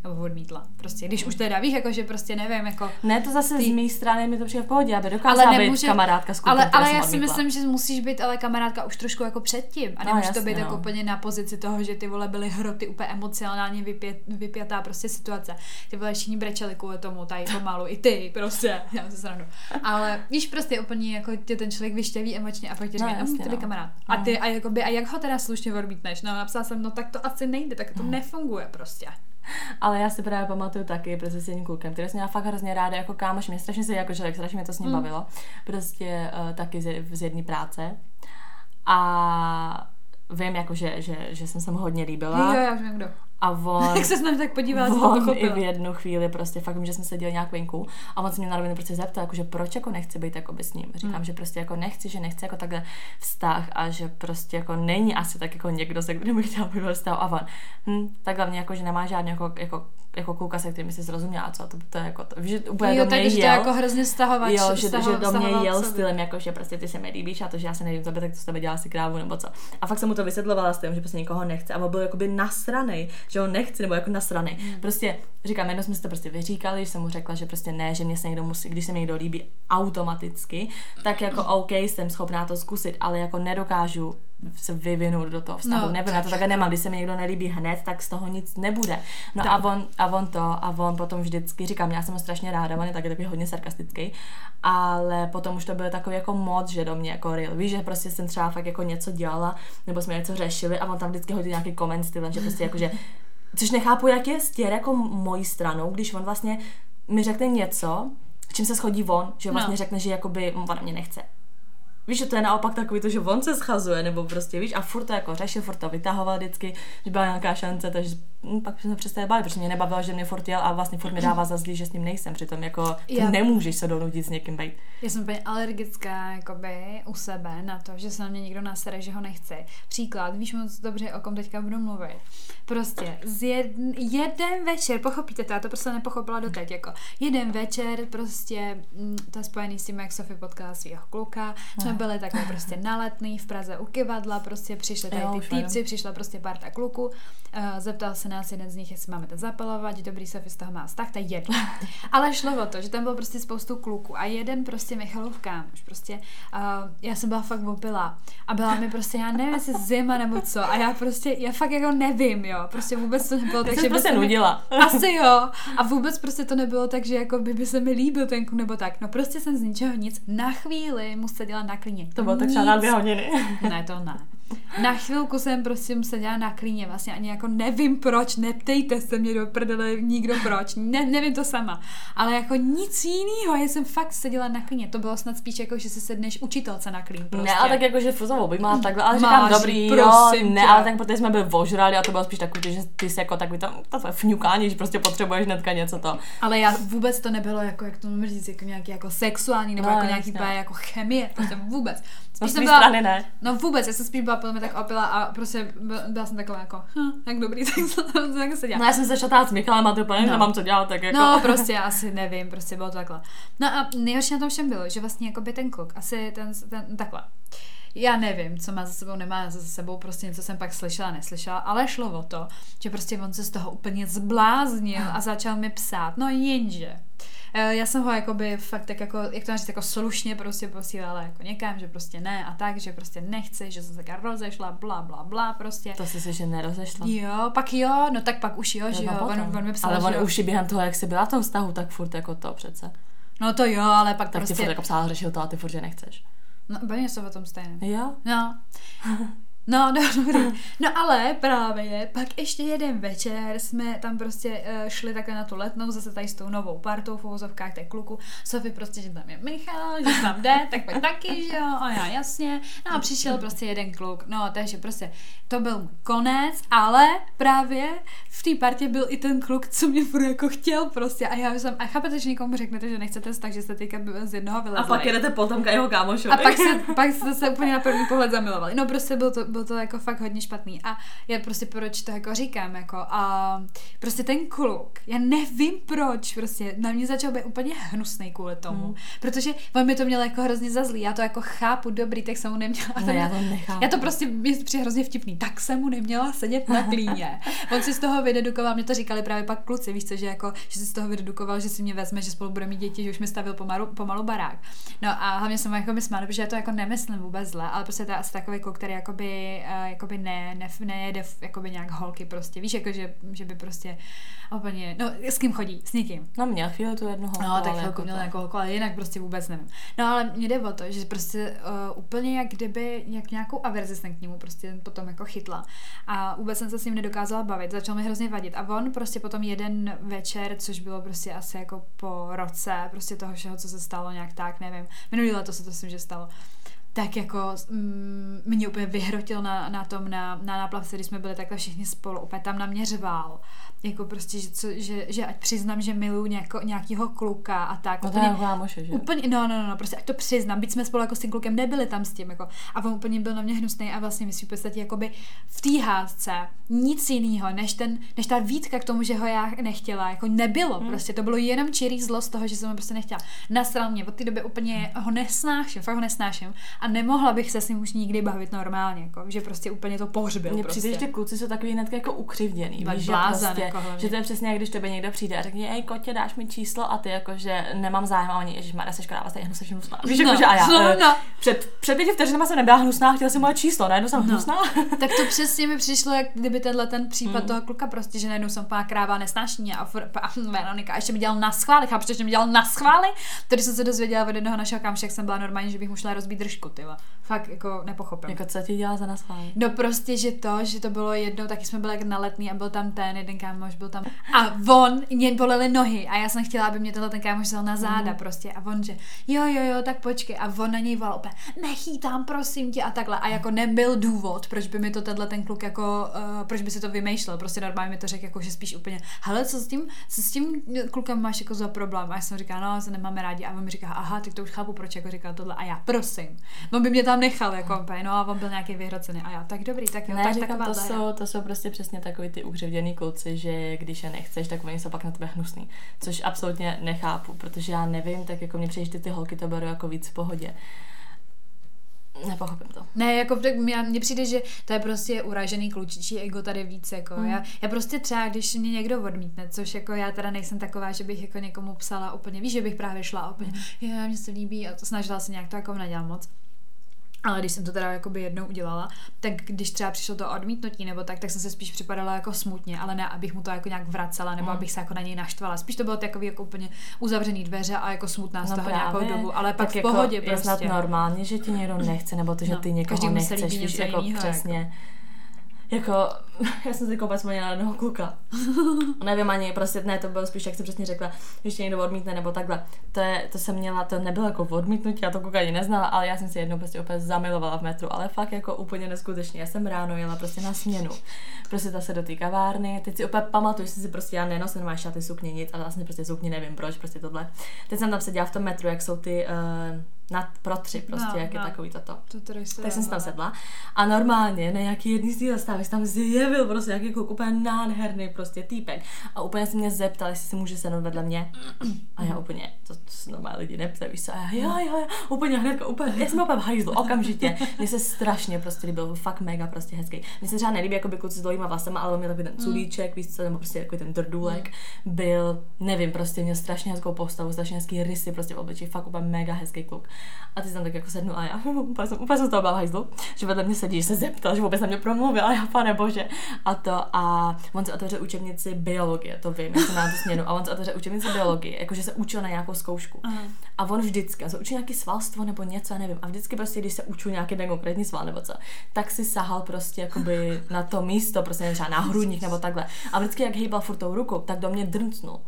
A: Nebo odmítla. Prostě, když už teda víš, jako, že prostě nevím, jako...
B: Ne, to zase
A: Ty-
B: z mé strany mi to přijde v pohodě, aby dokázala
A: Ale
B: být
A: nemůže-
B: kamarádka s klukem,
A: Ale, ale já si
B: odmítla.
A: myslím, že musíš být ale kamarádka už trošku jako předtím. A
B: No,
A: nemůže to
B: jasně,
A: být jako
B: no.
A: úplně na pozici toho, že ty vole byly hroty úplně emocionálně vypět, vypjatá prostě situace. Ty vole všichni brečeli kvůli tomu, tady pomalu, i ty prostě, já se srandu. Ale víš prostě úplně jako tě ten člověk vyštěví emočně a pak ti
B: No,
A: řekne, no,
B: jasně,
A: to
B: no.
A: kamarád. A
B: No.
A: ty, a, jakoby, a jak ho teda slušně odmítneš? No napsala jsem, no tak to asi nejde, tak to nefunguje prostě.
B: Ale já si právě pamatuju taky prostě s jedním klukem, který jsem měla fakt hrozně ráda jako kámoš, mě strašně se jako člověk, strašně mě to s ním
A: Mm.
B: bavilo. Prostě uh, taky z, z jedné práce. A vím, jako, že, že, že jsem se mu hodně líbila.
A: Jo, já už vím kdo.
B: A on,
A: Jak se na mě tak podívala, jsem to
B: on i v jednu chvíli prostě fakt vím, že jsme seděli nějak venku a on se mě na rovinu prostě zeptal, jako, že proč jako nechci být jako s ním. Říkám,
A: Hmm.
B: že prostě jako nechci, že nechci jako takhle vztah a že prostě jako není asi tak jako někdo, se kterým bych chtěla být ve vztahu a on, hm, tak hlavně jako, že nemá žádný jako, jako, jako kluka, se kterým si zrozuměla, co to, to je jako to, že úplně
A: Jo,
B: do mě
A: takže to
B: jel.
A: jako hrozně stahovač.
B: Jo, že,
A: staho-
B: že do mě jel
A: sobě.
B: stylem, jako, že prostě ty se mi líbíš a to, že já se nevím tebe, tak to z tebe dělá si krávu nebo co. A fakt jsem mu to vysvětlovala s tím, že prostě nikoho nechce a on byl jakoby nasranej, že ho nechci nebo jako nasranej.
A: Hmm.
B: Prostě říkám, jednou jsme si to prostě vyříkali, že jsem mu řekla, že prostě ne, že mě se někdo musí, když se mi někdo líbí automaticky, tak jako OK, jsem schopná to zkusit, ale jako nedokážu se vyvinout do toho vztahu.
A: No,
B: No, Nevím, já to takhle nemám. Když se mi někdo nelíbí hned, tak z toho nic nebude. No
A: Tak.
B: a on, a on to, a on potom vždycky, říkám, já jsem ho strašně ráda, on je taky takový hodně sarkastický, ale potom už to bylo takový jako moc, že do mě jako real. Víš, že prostě jsem třeba fakt jako něco dělala, nebo jsme něco řešili a on tam vždycky hodil nějaký koment stylem, že prostě jako, že Což nechápu, jak je stěr jako mojí stranou, když on vlastně mi řekne něco, čím se schodí on, že vlastně
A: No.
B: řekne, že jakoby on mě nechce. Víš, že to je naopak takový to, že on se schazuje, nebo prostě, víš, a furt to jako řešil, furt to vytahoval vždycky, že byla nějaká šance, takže pak jsme se přestali bavit, protože mě nebavilo, že mě furt jel a vlastně furt mi dává za zlý, že s ním nejsem, přitom jako ty
A: Já-
B: nemůžeš se donutit s někým být.
A: Já jsem úplně alergická jakoby, u sebe na to, že se na mě někdo nasere, že ho nechce. Příklad, víš moc dobře, o kom teďka budu mluvit. Prostě z jedn, jeden večer, pochopíte to, já to prostě nepochopila doteď, jako jeden večer prostě, mm, to je spojený s tím, jak Sofie potkala svého kluka, jsme byli takhle prostě na letný v Praze u kivadla, prostě přišli tady ty týpci, přišla prostě parta kluku, uh, zeptal se nás jeden z nich, jestli máme to zapalovat, dobrý Sofie z toho má vztah, to je jedno. Ale šlo o to, že tam bylo prostě spoustu kluků a jeden prostě Michalův kámoš, prostě uh, já jsem byla fakt opila a byla mi prostě, já nevím, jestli zima nebo co a já prostě, já fakt jako nevím, jo, prostě vůbec to nebylo tak, že by
B: prostě
A: se mi,
B: nudila.
A: asi jo. A vůbec prostě to nebylo tak, že jako by, by se mi líbil ten kluk nebo tak. No prostě jsem z ničeho nic na chvíli mu seděla na klíně.
B: To bylo tak třeba na dvě hodiny.
A: Ne, to ne. Na chvilku jsem prostě seděla na klíně, vlastně ani jako nevím proč, neptejte se mě do prdele nikdo proč, ne, nevím to sama. Ale jako nic jiného, já jsem fakt seděla na klíně, to bylo snad spíš jako, že si sedneš učitelce na klín prostě.
B: Ne, ale tak jako, že fuzovou bych má takhle, ale
A: Máš,
B: říkám dobrý,
A: prosím
B: jo, ne,
A: tě.
B: ale tak protože jsme byli ožrali a to bylo spíš takový, že ty jsi jako takový to, to tvoje fňukání, že prostě potřebuješ hnedka něco to.
A: Ale já vůbec to nebylo jako, jak to mám říct, jako nějaký jako sexuální, nebo
B: No,
A: jako nějaký úplně jako chemie, prostě vůbec.
B: No, z
A: jsem byla,
B: strany ne.
A: No vůbec, já jsem spíš byla podle mě tak opila a prostě byla, jsem taková jako, hm, jak dobrý, tak jsem tak seděla.
B: No já jsem se šatala s Michalem a to úplně
A: No.
B: nemám co dělat, tak jako.
A: No, prostě asi nevím, prostě bylo to takhle. No a nejhorší na tom všem bylo, že vlastně jako by ten kluk, asi ten, ten takhle. Já nevím, co má za sebou, nemá za sebou, prostě něco jsem pak slyšela, neslyšela, ale šlo o to, že prostě on se z toho úplně zbláznil a začal mi psát. No jenže, eh, já jsem ho jakoby fakt tak jako, jak to říct, jako slušně prostě posílala jako někam, že prostě ne a tak, že prostě nechci, že jsem se taká rozešla, bla, bla, bla, prostě.
B: To jsi se že nerozešla.
A: Jo, pak jo, no tak pak už jo, že jo, on, on mi psal,
B: ale on
A: jo.
B: už i během toho, jak jsi byla v tom vztahu, tak furt jako to přece.
A: No to jo, ale pak
B: Tak
A: prostě...
B: ty furt jako psala, řešil to a ty furt, že nechceš.
A: No, bavíme se o tom stejném.
B: Jo?
A: No. No, no, dobrý. No ale právě pak ještě jeden večer jsme tam prostě uh, šli takhle na tu letnou, zase tady s tou novou partou v uvozovkách, tak kluku. Sofie prostě, že tam je Michal, že tam jde, tak pak taky, že jo, a já jasně. No a přišel prostě jeden kluk. No, takže prostě to byl můj konec, ale právě v té partě byl i ten kluk, co mě furt jako chtěl prostě. A já jsem, a chápete, že někomu řeknete, že nechcete vztah, že jste teďka z jednoho vylezli.
B: A pak jedete potom k jeho kámošovi.
A: A pak se, pak se, se úplně na první pohled zamilovali. No prostě byl to, bylo to jako fakt hodně špatný. A já prostě proč to jako říkám, jako a prostě ten kluk, já nevím proč, prostě na mě začal být úplně hnusný kvůli tomu, hmm. protože on mi to měl jako hrozně za zlý, já to jako chápu, dobrý, tak jsem mu neměla.
B: No, já to nechápu.
A: Já to prostě mě přijde hrozně vtipný, tak jsem mu neměla sedět na klíně. on si z toho vydedukoval, mě to říkali právě pak kluci, víš co, že jako, že si z toho vydedukoval, že si mě vezme, že spolu budeme mít děti, že už mi stavil pomalu, pomalu barák. No a hlavně jsem jako myslela, protože já to jako nemyslím vůbec zle, ale prostě to je asi takový kluk, který jakoby, uh, jakoby ne, ne, nejede jakoby nějak holky prostě, víš, jako že, že by prostě úplně, no s kým chodí, s někým.
B: No měl chvíli tu jednu holku,
A: No, tak
B: ale
A: chvilku
B: jako
A: měl
B: to-
A: nějakou holku, ale jinak prostě vůbec nevím. No ale mě jde o to, že prostě uh, úplně jak kdyby, jak nějakou averzi jsem k němu prostě potom jako chytla. A vůbec jsem se s ním nedokázala bavit, začal mi hrozně vadit. A on prostě potom jeden večer, což bylo prostě asi jako po roce, prostě toho všeho, co se stalo nějak tak, nevím. Minulý leto se to myslím, že stalo tak jako mm, mě úplně vyhrotil na, na tom, na, na náplavce, když jsme byli takhle všichni spolu, úplně tam na mě řval. Jako prostě, že, co, že, že ať přiznám, že miluju nějako, nějakýho kluka a tak.
B: No to
A: úplně,
B: je kámoše, že?
A: Úplně, no, no, no, no, prostě ať to přiznám, byť jsme spolu jako s tím klukem nebyli tam s tím, jako, a on úplně byl na mě hnusný a vlastně si v podstatě jakoby v té hádce nic jiného, než, ten, než ta výtka k tomu, že ho já nechtěla, jako nebylo, hmm. prostě to bylo jenom čirý zlo z toho, že jsem ho prostě nechtěla. Nasral mě, od té doby úplně ho nesnáším, fakt ho nesnáším a nemohla bych se s ním už nikdy bavit normálně, jako, že prostě úplně to pohřbil.
B: Mně
A: prostě.
B: přijde, že ty kluci jsou takový hned jako ukřivděný. Víš, že, prostě,
A: jako hlavně.
B: že to je přesně, jak když tebe někdo přijde a řekne, ej, kotě, dáš mi číslo a ty jako, že nemám zájem a oni, ježiš, Mara, se škoda, vlastně hnusná, hnusná. Víš,
A: No,
B: jako, že a já,
A: no,
B: eh,
A: no.
B: před, před pěti vteřinama jsem nebyla hnusná, chtěla jsem moje číslo, najednou jsem hnusná.
A: tak to přesně mi přišlo, jak kdyby tenhle ten případ
B: Mm.
A: toho kluka prostě, že najednou jsem pana kráva nesnáší mě a, furt, a Veronika a ještě mi dělal na schvály, chápu, že mi dělal na schvály, tady jsem se dozvěděla od jednoho našeho kamše, jak jsem byla normálně, že bych mu šla rozbít držku, tyva. Fakt jako nepochopím.
B: jako, co ti dělá za nás
A: No prostě, že to, že to bylo jednou, taky jsme byli jak na letný a byl tam ten jeden kámoš, byl tam. A on, mě bolely nohy a já jsem chtěla, aby mě tenhle ten kámoš vzal na záda
B: Mhm.
A: prostě. A on, že jo, jo, jo, tak počkej. A on na něj volal úplně, nechytám, prosím tě a takhle. A jako nebyl důvod, proč by mi to tenhle ten kluk jako, uh, proč by si to vymýšlel, prostě normálně mi to řekl jako, že spíš úplně, hele, co s tím, co s tím klukem máš jako za problém? A já jsem říkala, no, se nemáme rádi. A on mi říká, aha, tak to už chápu, proč jako říkal tohle. A já, prosím, on by mě tam nechal jako úplně, no a on byl nějaký vyhrocený. A já, tak dobrý, tak jo,
B: Ne,
A: tak
B: říkám, to jsou, to jsou prostě přesně takový ty ukřivděný kluci, že když je nechceš, tak oni jsou pak na tebe hnusný. Což absolutně nechápu, protože já nevím, tak jako mě přijde, že ty, holky to berou jako víc v pohodě. Nepochopím to.
A: Ne, jako tak mě, mně přijde, že to je prostě uražený klučičí ego tady víc, jako
B: Hmm.
A: já, já prostě třeba, když mě někdo odmítne, což jako já teda nejsem taková, že bych jako někomu psala úplně, víš, že bych právě šla úplně,
B: Hmm.
A: jo, mně se líbí a to snažila se nějak to jako nedělám moc. Ale když jsem to teda jakoby jednou udělala, tak když třeba přišlo to odmítnutí nebo tak, tak jsem se spíš připadala jako smutně, ale ne, abych mu to jako nějak vracela nebo
B: Mm.
A: abych se jako na něj naštvala. Spíš to bylo takový jako úplně uzavřený dveře a jako smutná z
B: No
A: toho
B: právě.
A: nějakou dobu, ale pak
B: Tak
A: v pohodě
B: jako
A: prostě.
B: Je snad normálně, že ti někdo nechce, nebo to, že
A: No,
B: ty někoho nechceš, víš, jako
A: jinýho,
B: přesně. Jako, já jsem si koupila vzpomněla na jednoho kluka. Nevím ani, prostě ne, to bylo spíš, jak jsem přesně řekla, když tě někdo odmítne nebo takhle. To, je, to jsem měla, to nebylo jako odmítnutí, já to kluka ani neznala, ale já jsem si jednou prostě úplně zamilovala v metru, ale fakt jako úplně neskutečně. Já jsem ráno jela prostě na směnu. Prostě ta se do té kavárny, teď si úplně pamatuju, že si prostě já nenosím máš šaty sukně nic, ale vlastně prostě sukně nevím proč, prostě tohle. Teď jsem tam seděla v tom metru, jak jsou ty uh, na, pro tři, prostě,
A: No,
B: jak je
A: no.
B: takový toto.
A: To
B: Tak jsem si tam sedla a normálně na nějaký jedný z těch zastávek tam zjevil prostě nějaký kluk, úplně nádherný prostě týpek. A úplně se mě zeptal, jestli si může sednout vedle mě. A já úplně, to, to se normálně lidi neptají, víš co, a já, jo, jo, jo, úplně hnedka, úplně, já jsem úplně v hajzlu, okamžitě, mně se strašně prostě líbil, byl fakt mega prostě hezký. Mně se třeba nelíbí jako by kluci s dlouhýma vlasama, ale měl takový ten culíček, víš co, nebo prostě takový ten drdůlek, byl, nevím, prostě měl strašně hezkou postavu, strašně hezký rysy, prostě v obličeji, fakt úplně mega hezký kluk. A ty jsem tak jako sednu a já úplně jsem, úplně jsem z toho byla v hajzlu, že vedle mě sedí, že se zeptal, že vůbec na mě promluvil, a já pane bože. A to a on se otevře učebnici biologie, to vím, já jsem na tu směnu, a on se otevře učebnici biologie, jakože se učil na nějakou zkoušku.
A: Aha.
B: A on vždycky, se učil nějaký svalstvo nebo něco, já nevím. A vždycky prostě, když se učil nějaký ten konkrétní sval nebo co, tak si sahal prostě jakoby na to místo, prostě nevím, třeba na hrudník nebo takhle. A vždycky, jak hýbal furt tou rukou, tak do mě drncnul.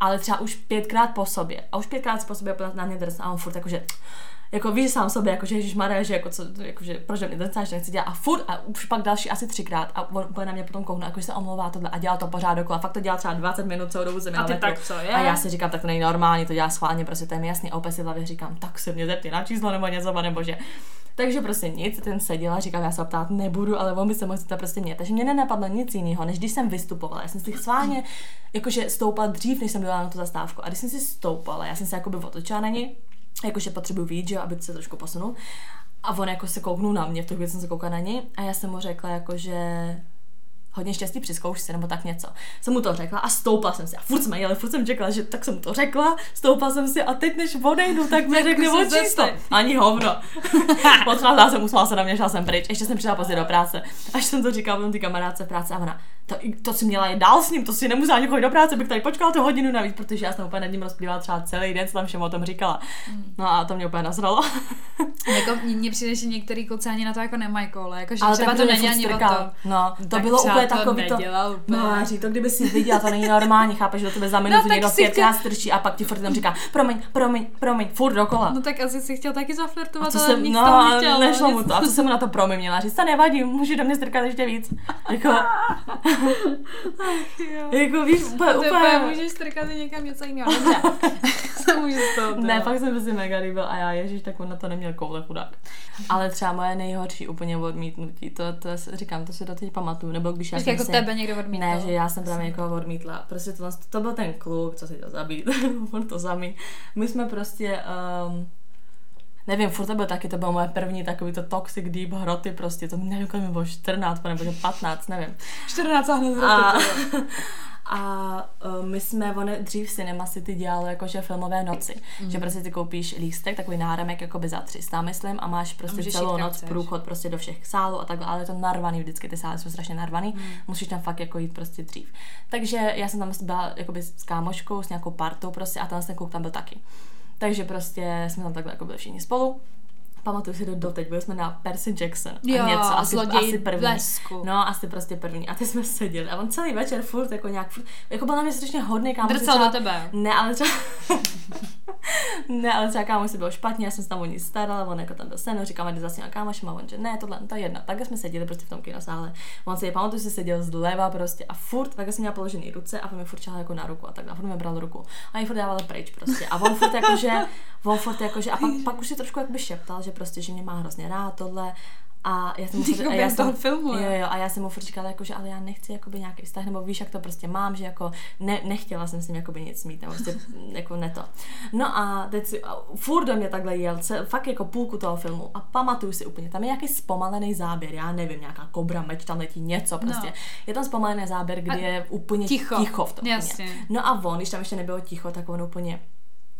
B: Ale třeba už pětkrát po sobě. A už pětkrát po sobě na mě drcnul a on furt jakože jako víš sám sobě, jakože Ježíš Maria, že jako co, jakože, proč mě drcáš, že nechci dělat a furt a už pak další asi třikrát a on úplně na mě potom koukne, jakože se omlouvá tohle a dělá to pořád dokola, fakt to dělá třeba 20 minut celou dobu země
A: A ty
B: metru.
A: tak co je?
B: A já si říkám, tak to není normální, to dělá schválně, prostě to je mi jasný. A opět si v hlavě říkám, tak se mě zeptej na číslo nebo něco, nebo že. Takže prostě nic, ten seděl a říkal, já se ptát nebudu, ale on by se mohl to prostě mě. Takže mě nenapadlo nic jiného, než když jsem vystupovala. Já jsem si sválně jakože stoupala dřív, než jsem byla na tu zastávku. A když jsem si stoupala, já jsem se jakoby otočila na ní, jakože potřebuji víc, že jo, aby se trošku posunul. A on jako se kouknul na mě, v tu chvíli jsem se koukala na něj a já jsem mu řekla jako, že hodně štěstí při zkoušce nebo tak něco. Jsem mu to řekla a stoupla jsem si. A furt jsme jeli, furt jsem čekala, že tak jsem mu to řekla, stoupla jsem si a teď než odejdu, tak mi řekne o číslo. Ani hovno. Odcházela jsem, usmála se na mě, šla jsem pryč. Ještě jsem přišla pozdě do práce. Až jsem to říkala potom ty kamarádce práce a ona, to, to si měla je dál s ním, to si nemusela ani chodit do práce, bych tady počkala tu hodinu navíc, protože já jsem úplně nad ním rozplývala třeba celý den, co tam všem o tom říkala. No a to mě úplně nasralo.
A: jako mně přijde, že některý kluci ani na to jako nemají kole, jako že Ale třeba to není ani o to.
B: No, to tak bylo úplně takový to, no, řík, to kdyby si viděla, to není normální, chápeš, že do tebe za minutu no, někdo pětkrát chtěl... strčí a pak ti furt tam říká, promiň, promiň, promiň, furt dokola.
A: No tak asi si chtěl taky zaflirtovat,
B: ale jsem, no, nechtěl. Nešlo mu to. A co jsem mu na to promiň měla říct, to nevadí, můžeš do mě strkat ještě víc. Jako.
A: Jako víš, úplně, úplně. můžeš strkat někam něco jiného.
B: Ne, fakt jsem si mega líbil a já, ježíš, tak on na to neměl koule chudák. Ale třeba moje nejhorší úplně odmítnutí, to, to říkám, to si do teď pamatuju, nebo když já
A: jsem jako si, tebe někdo odmítl.
B: Ne, že já jsem právě někoho odmítla. Prostě to, to byl ten kluk, co si to zabít, on to zamí. My jsme prostě, um, nevím, furt to byl taky, to bylo moje první takový to toxic deep hroty prostě, to nevím, kolik mi bylo 14 nebo 15, nevím.
A: 14 a hned
B: a, a uh, my jsme, one, dřív v Cinema City dělalo jakože filmové noci, mm-hmm. že prostě ty koupíš lístek, takový náramek jakoby za 300, myslím, a máš prostě a celou noc chceš. průchod prostě do všech sálů a takhle, ale je to narvaný vždycky, ty sály jsou strašně narvaný, mm. musíš tam fakt jako jít prostě dřív. Takže já jsem tam byla jakoby s kámoškou, s nějakou partou prostě a ten kluk tam byl taky. Takže prostě jsme tam takhle jako byli všichni spolu. Pamatuju si to doteď, byli jsme na Percy Jackson.
A: Jo,
B: a něco, asi,
A: asi první. Blesku.
B: No, asi prostě první. A ty jsme seděli. A on celý večer furt jako nějak, furt, jako byl na mě strašně hodný kámo.
A: Drcal do tebe.
B: Ne, ale třeba, ne, ale třeba kámo si bylo špatně, já jsem se tam o ní starala, on jako tam byl sen, říkám, jde zase na kámošem a on, že ne, tohle, to je jedna. Takhle jsme seděli prostě v tom kinosále. On si, pamatuju, si seděl zleva prostě a furt, takhle jsem měla položený ruce a on mi furt jako na ruku a tak a furt mi bral ruku. A ji furt dával pryč prostě. A on furt jako, že, on furt jako, že, a pak, pak už si trošku jakby šeptal, že prostě, že mě má hrozně rád tohle. A já jsem mu a já jsem,
A: filmu,
B: jo, jo, a já jsem mu furt říkala, jako, že ale já nechci jakoby nějaký vztah, nebo víš, jak to prostě mám, že jako ne, nechtěla jsem s ním jakoby nic mít, nebo prostě jako ne to. No a teď si, a furt do mě takhle jel, ce, fakt jako půlku toho filmu a pamatuju si úplně, tam je nějaký zpomalený záběr, já nevím, nějaká kobra, meč, tam letí něco prostě. No. Je tam zpomalený záběr, kdy a je úplně ticho, ticho v tom. Jasně. No a on, když tam ještě nebylo ticho, tak on úplně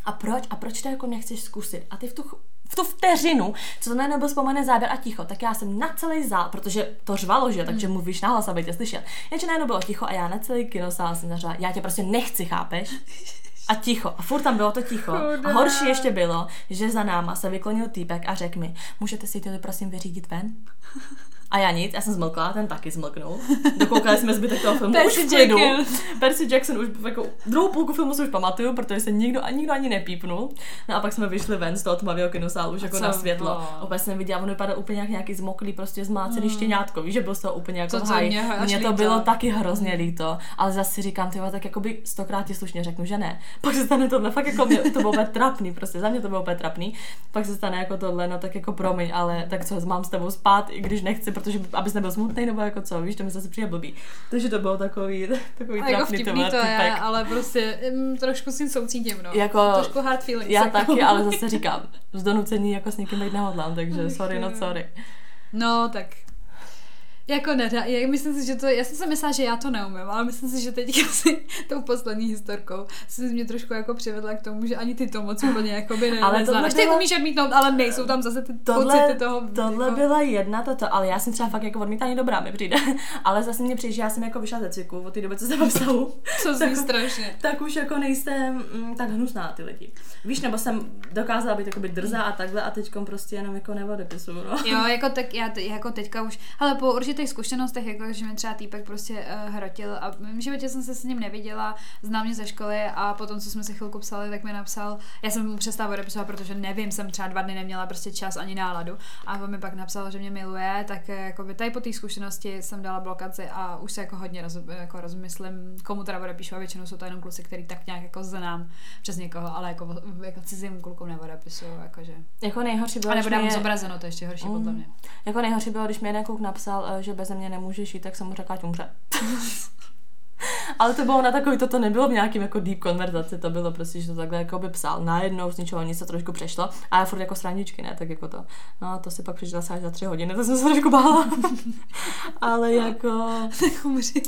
B: a proč? A proč to jako nechceš zkusit? A ty v tu v tu vteřinu, co to najednou byl vzpomené záběr a ticho, tak já jsem na celý zál, protože to řvalo, že, takže mm. mluvíš nahlas, aby tě slyšel. Jenže najednou bylo ticho a já na celý kinosál jsem zařvala, já tě prostě nechci, chápeš? A ticho. A furt tam bylo to ticho. A horší ještě bylo, že za náma se vyklonil týpek a řekl mi, můžete si to prosím vyřídit ven? A já nic, já jsem zmlkla, ten taky zmlknul. Dokoukali jsme zbytek toho filmu Percy už v klidu. Percy Jackson už jako druhou půlku filmu si už pamatuju, protože se nikdo, a nikdo ani nepípnul. No a pak jsme vyšli ven z toho tmavého kinosálu už jako na světlo. Bylo? Opět jsem viděla, on vypadal úplně jak nějaký zmoklý, prostě zmácený mm. štěňátko, víš, že byl z toho úplně jako haj. Mě, mě to líto. bylo taky hrozně líto, ale zase si říkám, ty tak jako by stokrát ti slušně řeknu, že ne. Pak se stane tohle, fakt jako mě, to bylo úplně trapný, prostě za mě to bylo úplně trapný. Pak se stane jako tohle, no tak jako promiň, ale tak co, mám s tebou spát, i když nechci, protože abys nebyl smutný, nebo jako co, víš, to mi zase přijde blbý. Takže to bylo takový, takový
A: jako vtipný to je, ale prostě m, trošku si soucítím, no.
B: Jako,
A: trošku hard feelings.
B: Já jako. taky, ale zase říkám, z donucení jako s někým být nehodlám, takže sorry, no sorry.
A: No, tak jako ne, já myslím si, že to, já jsem si myslela, že já to neumím, ale myslím si, že teď si tou poslední historkou se mě trošku jako přivedla k tomu, že ani ty to moc úplně jako by nevlezla. Až ty byla... umíš odmítnout, ale nejsou tam zase ty tohle, pocity toho.
B: Tohle jako... byla jedna toto, ale já jsem třeba fakt jako odmítání dobrá mi přijde. ale zase mě přijde, že já jsem jako vyšla ze cviku od té doby, co jsem vztahu.
A: co tak, strašně.
B: Tak už jako nejsem mm, tak hnusná ty lidi. Víš, nebo jsem dokázala být jako drzá a takhle a teďkom prostě jenom jako neodepisuju. No.
A: Jo, jako tak já jako teďka už, ale po určitě těch zkušenostech, jako že mi třeba týpek prostě uh, hrotil a v mém životě jsem se s ním neviděla, znám mě ze školy a potom, co jsme si chvilku psali, tak mi napsal, já jsem mu přestala odepisovat, protože nevím, jsem třeba dva dny neměla prostě čas ani náladu a on mi pak napsal, že mě miluje, tak eh, jako by tady po té zkušenosti jsem dala blokaci a už se jako hodně roz, jako rozmyslím, komu teda odepíšu a většinou jsou to jenom kluci, který tak nějak jako znám přes někoho, ale jako, jako cizím klukům neodepisuju, jakože.
B: Jako nejhorší bylo,
A: A nebo dám
B: mě-
A: zobrazeno, to je ještě horší
B: Mm.
A: podle mě.
B: Jako nejhorší bylo, když mi jeden kluk napsal, eh, že bez mě nemůže žít, tak jsem mu řekla, ať umře. Ale to bylo na takový, to nebylo v nějakým jako deep konverzaci, to bylo prostě, že to takhle jako by psal najednou z ničeho nic se trošku přešlo a já furt jako srandičky, ne, tak jako to. No a to si pak přečetla asi až za tři hodiny, to jsem se trošku bála. Ale jako,
A: Tak umři.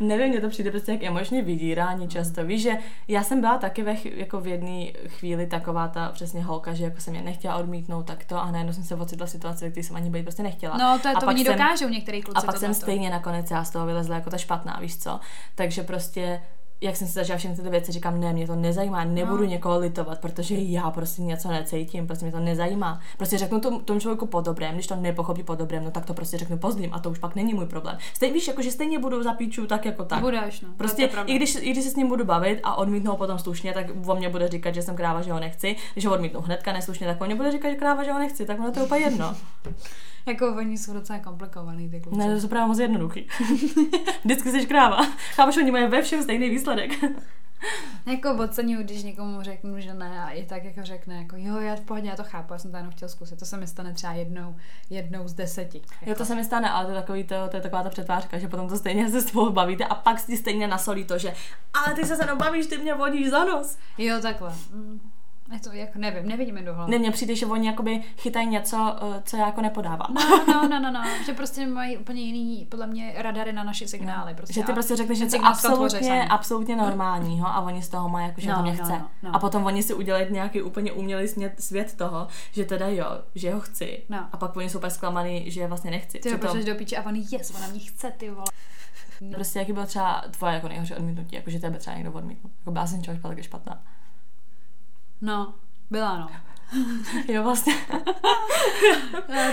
B: Nevím, mně to přijde prostě jak emočně vydírání často. Víš, že já jsem byla taky ve, jako v jedné chvíli taková ta přesně holka, že jako jsem je nechtěla odmítnout takto a najednou jsem se ocitla v situaci, které jsem ani být prostě nechtěla.
A: No, to, je,
B: A
A: to
B: pak
A: oni
B: jsem-
A: dokážou některý kluci
B: A pak jsem stejně nakonec já z toho vylezla jako ta špatná, víš co? Takže prostě jak jsem si začala všechny tyto věci, říkám, ne, mě to nezajímá, nebudu
A: No.
B: někoho litovat, protože já prostě něco necítím, prostě mě to nezajímá. Prostě řeknu tomu, tomu člověku po dobrém, když to nepochopí po dobrém, no tak to prostě řeknu pozdím a to už pak není můj problém. Stej, víš, jako, že stejně budu za píču tak jako tak.
A: Budeš, no.
B: Prostě,
A: to pravda.
B: i když, i když se s ním budu bavit a odmítnu ho potom slušně, tak o mě bude říkat, že jsem kráva, že ho nechci. Když ho odmítnu hnedka neslušně, tak o mě bude říkat, že kráva, že ho nechci. Tak ono to je úplně jedno.
A: Jako oni jsou docela komplikovaný, ty kluci.
B: Ne, to jsou právě moc jednoduchý. Vždycky jsi kráva. Chápeš, oni mají ve všem stejný výsledek.
A: Jako oceňuju, když někomu řeknu, že ne a i tak jako řekne, jako jo, já v pohodě, já to chápu, já jsem to jenom chtěl zkusit. To se mi stane třeba jednou, jednou z deseti. Jako.
B: Jo, to se mi stane, ale to je, takový to, to je taková ta přetvářka, že potom to stejně se spolu bavíte a pak si stejně nasolí to, že ale ty se se bavíš, ty mě vodíš za nos.
A: Jo, takhle. Mm. Je to jako, nevím, nevidím mi do hlavy.
B: Ne, mně přijde, že oni jakoby chytají něco, eh, co já jako nepodávám.
A: No, no, no, no, no, že prostě mají úplně jiný, podle mě, radary na naše signály. Prostě.
B: Že ty prostě řekneš něco
A: v tom tvoří
B: absolutně, absolutně normálního a oni z toho mají jako, že
A: No,
B: to mě
A: no,
B: chce.
A: no, no.
B: A potom oni si udělají nějaký úplně umělý svět, svět toho, že teda jo, že ho chci.
A: No.
B: A pak oni jsou úplně zklamaný, že je vlastně nechci.
A: Ty pošleš do píče a on yes, ona mě chce, ty vole.
B: Prostě jaký bylo třeba tvoje jako nejhorší odmítnutí, jako že tebe třeba někdo odmítnul. Jako byla jsem taky špatná.
A: No, byla no.
B: Jo, vlastně.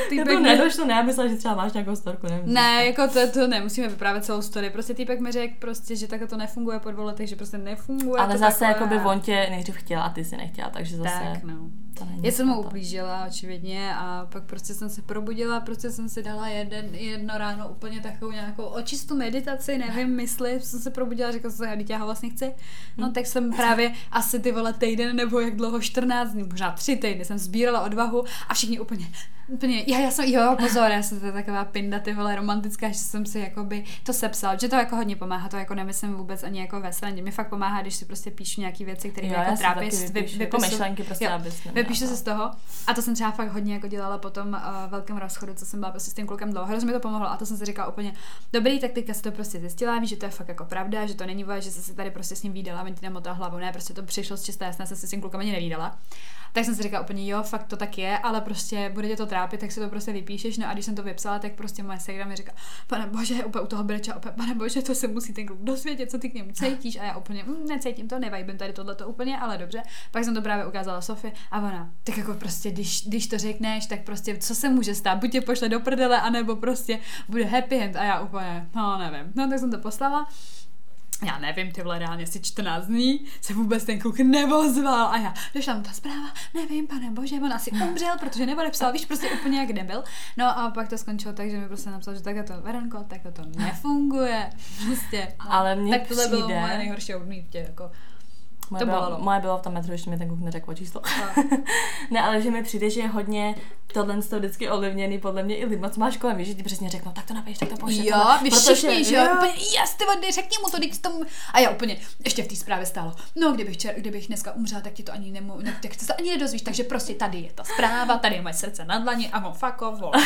A: Týpek
B: to
A: mi-
B: nedošlo, ne, já myslela, že třeba máš nějakou storku, nevím.
A: Ne, jako to, to nemusíme vyprávět celou story. Prostě týpek mi řekl prostě, že takhle to nefunguje po dvou letech, že prostě nefunguje.
B: Ale
A: to
B: zase jako by on tě nejdřív chtěl a ty si nechtěla, takže zase
A: Tak, no.
B: To není
A: Já jsem mu ublížila, očividně, a pak prostě jsem se probudila, prostě jsem si dala jeden, jedno ráno úplně takovou nějakou očistou meditaci, nevím, mysli, jsem se probudila, řekla jsem si, já já ho vlastně chci. No tak jsem právě asi ty vole týden nebo jak dlouho, 14 dní, možná tři týdny jsem sbírala odvahu a všichni úplně, úplně, já, já jsem, jo, pozor, já jsem to taková pinda, ty vole, romantická, že jsem si jakoby to sepsal, že to jako hodně pomáhá, to jako nemyslím vůbec ani jako ve srandě, mi fakt pomáhá, když si prostě píšu nějaký věci, které mě jako
B: si
A: trápí,
B: vypíšu, jako myšlenky prostě,
A: jo,
B: abys
A: vypíšu se z toho. A to jsem třeba fakt hodně jako dělala po tom uh, velkém rozchodu, co jsem byla prostě s tím klukem dlouho, hrozně mi to pomohlo a to jsem si říkala úplně, dobrý, tak teďka si to prostě zjistila, víš, že to je fakt jako pravda, že to není vole, že jsi se tady prostě s ním výdala, on ti nemotal hlavu, ne, prostě to přišlo z čisté jasné, jsem se s tím klukem ani nevídala. Tak jsem si říkala úplně, jo, fakt to tak je, ale prostě bude tě to trápit, tak si to prostě vypíšeš. No a když jsem to vypsala, tak prostě moje segra mi říká, pane bože, úplně u toho breča, úplně, pane bože, to se musí ten kluk dosvědět, co ty k němu cítíš. A já úplně, mm, necítím to, nevajbím tady tohle to úplně, ale dobře. Pak jsem to právě ukázala Sofie a ona, tak jako prostě, když, když to řekneš, tak prostě, co se může stát, buď tě pošle do prdele, anebo prostě bude happy end. A já úplně, no nevím. No tak jsem to poslala já nevím, ty vole, reálně asi 14 dní se vůbec ten kluk nevozval a já, došla mu ta zpráva, nevím, pane bože, on asi umřel, protože nepodepsal, víš, prostě úplně jak nebyl. No a pak to skončilo tak, že mi prostě napsal, že takhle to, Veronko, takhle to nefunguje, prostě. No,
B: Ale mně
A: tak tohle bylo
B: přijde-
A: moje nejhorší odmítě, jako.
B: Moje
A: To
B: bylo,
A: bolelo.
B: moje bylo v tom metru, ještě mi ten kluk neřekl číslo.
A: No.
B: ne, ale že mi přijde, že je hodně tohle toho vždycky ovlivněný, podle mě i lidma, co máš kolem, že ti přesně řeknou, tak to napiš, tak to pošle.
A: Jo, vy
B: Protože-
A: všichni, že jo, úplně, jas, ty vody, řekni mu to, teď tomu. A já úplně, ještě v té zprávě stálo, no, kdybych, čer, kdybych dneska umřela, tak ti to ani nemu, ne, tak se to ani nedozvíš, takže prostě tady je ta zpráva, tady je moje srdce na dlani a on vole.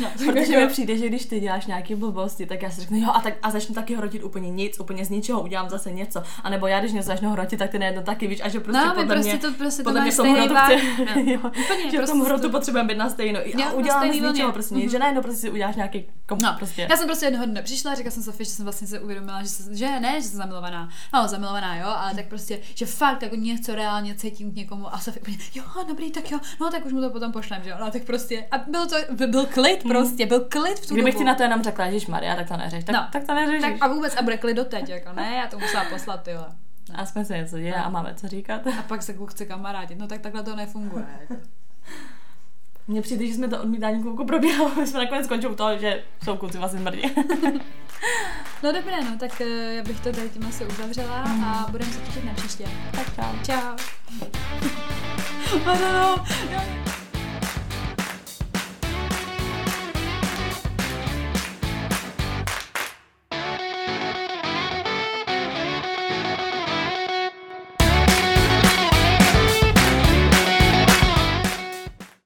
A: No,
B: Protože mi přijde, že když ty děláš nějaké blbosti, tak já si řeknu, jo, a, tak, a začnu taky hrotit úplně nic, úplně z ničeho udělám zase něco. A nebo já, když něco začnu hrotit, tak ty nejedno taky víš, a že prostě
A: No,
B: podle
A: prostě
B: mě,
A: to- prostě to
B: podle
A: mají
B: mě
A: stejný
B: hrotu chci,
A: No. Úplně,
B: že v tom
A: prostě
B: hrotu
A: to-
B: potřebujeme být na stejno.
A: Jo,
B: A uděláme z ničeho prostě nic, že najednou prostě si uděláš nějaký kom,
A: No,
B: prostě.
A: Já jsem prostě jednoho dne přišla, říkala jsem Sofii, že jsem vlastně se uvědomila, že, se, že ne, že jsem zamilovaná. No, zamilovaná, jo, ale tak prostě, že fakt jako něco reálně cítím k někomu a Sofie úplně, jo, dobrý, tak jo, no tak už mu to potom pošlem, že jo, no tak prostě, a byl to, byl klid prostě, byl klid v tu
B: Kdybych ti na to jenom řekla, Ježíš Maria, tak to neřeš. Tak,
A: No.
B: tak to neřešíš.
A: tak a vůbec a bude klid doteď, jako ne, já to musela poslat, ty vole.
B: A jsme se něco děje a máme co říkat.
A: A pak se kluk chce kamarádit, no tak takhle to nefunguje. Jako.
B: Mně přijde, že jsme to odmítání kluku probíhalo, my jsme nakonec skončili u toho, že jsou kluci vlastně smrdí.
A: No dobré, no tak eh, já bych to tady tím asi uzavřela a budeme se těšit na příště.
B: tak čau.
A: Čau. No, no, no.